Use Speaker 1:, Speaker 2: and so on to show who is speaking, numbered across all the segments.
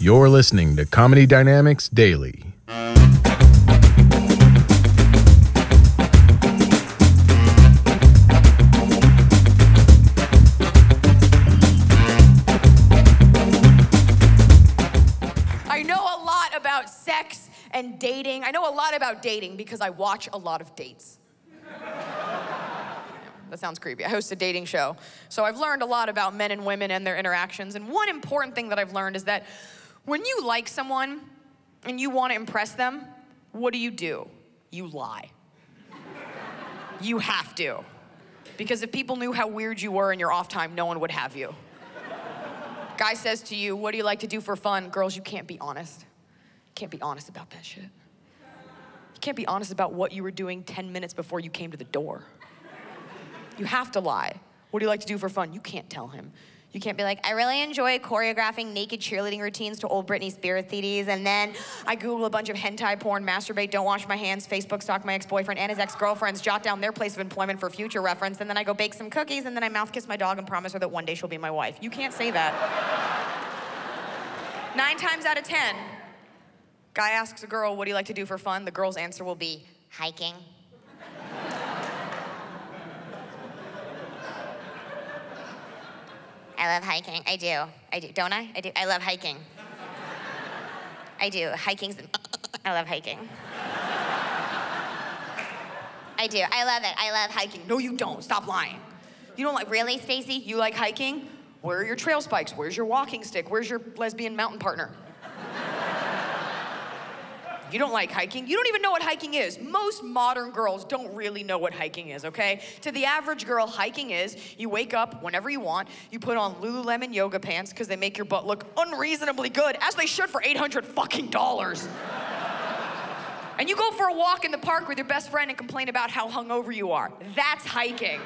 Speaker 1: You're listening to Comedy Dynamics Daily.
Speaker 2: I know a lot about sex and dating. I know a lot about dating because I watch a lot of dates. that sounds creepy. I host a dating show. So I've learned a lot about men and women and their interactions. And one important thing that I've learned is that when you like someone and you want to impress them, what do you do? You lie. you have to. Because if people knew how weird you were in your off time, no one would have you. Guy says to you, What do you like to do for fun? Girls, you can't be honest. You can't be honest about that shit. You can't be honest about what you were doing 10 minutes before you came to the door. You have to lie. What do you like to do for fun? You can't tell him. You can't be like, I really enjoy choreographing naked cheerleading routines to old Britney Spears CDs, and then I Google a bunch of hentai porn, masturbate, don't wash my hands, Facebook stalk my ex-boyfriend and his ex-girlfriends, jot down their place of employment for future reference, and then I go bake some cookies, and then I mouth kiss my dog and promise her that one day she'll be my wife. You can't say that. Nine times out of ten, guy asks a girl, what do you like to do for fun? The girl's answer will be, hiking. I love hiking. I do. I do. Don't I? I do. I love hiking. I do. Hiking's. I love hiking. I do. I love it. I love hiking. No, you don't. Stop lying. You don't like. Really, Stacy? You like hiking? Where are your trail spikes? Where's your walking stick? Where's your lesbian mountain partner? You don't like hiking. You don't even know what hiking is. Most modern girls don't really know what hiking is, okay? To the average girl, hiking is you wake up whenever you want, you put on Lululemon yoga pants because they make your butt look unreasonably good, as they should for 800 fucking dollars. and you go for a walk in the park with your best friend and complain about how hungover you are. That's hiking.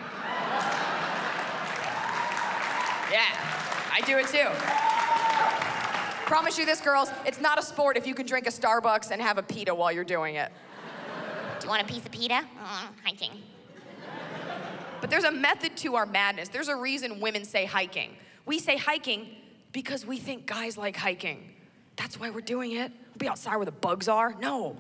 Speaker 2: yeah, I do it too. Promise you this, girls, it's not a sport if you can drink a Starbucks and have a pita while you're doing it.
Speaker 3: Do you want a piece of pita? Uh, hiking.
Speaker 2: But there's a method to our madness. There's a reason women say hiking. We say hiking because we think guys like hiking. That's why we're doing it. We'll be outside where the bugs are. No.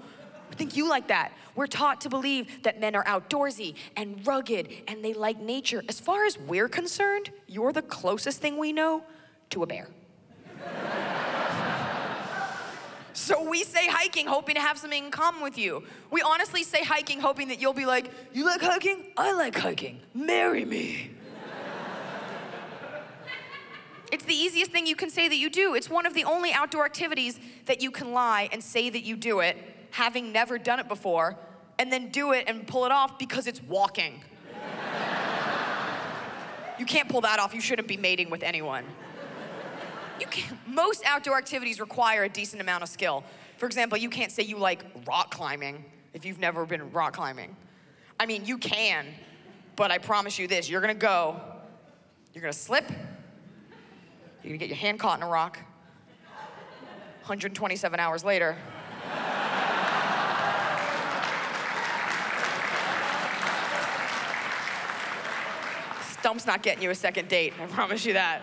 Speaker 2: We think you like that. We're taught to believe that men are outdoorsy and rugged and they like nature. As far as we're concerned, you're the closest thing we know to a bear. So we say hiking hoping to have something in common with you. We honestly say hiking hoping that you'll be like, You like hiking? I like hiking. Marry me. it's the easiest thing you can say that you do. It's one of the only outdoor activities that you can lie and say that you do it, having never done it before, and then do it and pull it off because it's walking. you can't pull that off. You shouldn't be mating with anyone you can most outdoor activities require a decent amount of skill. For example, you can't say you like rock climbing if you've never been rock climbing. I mean, you can, but I promise you this you're gonna go, you're gonna slip, you're gonna get your hand caught in a rock. 127 hours later, Stump's not getting you a second date, I promise you that.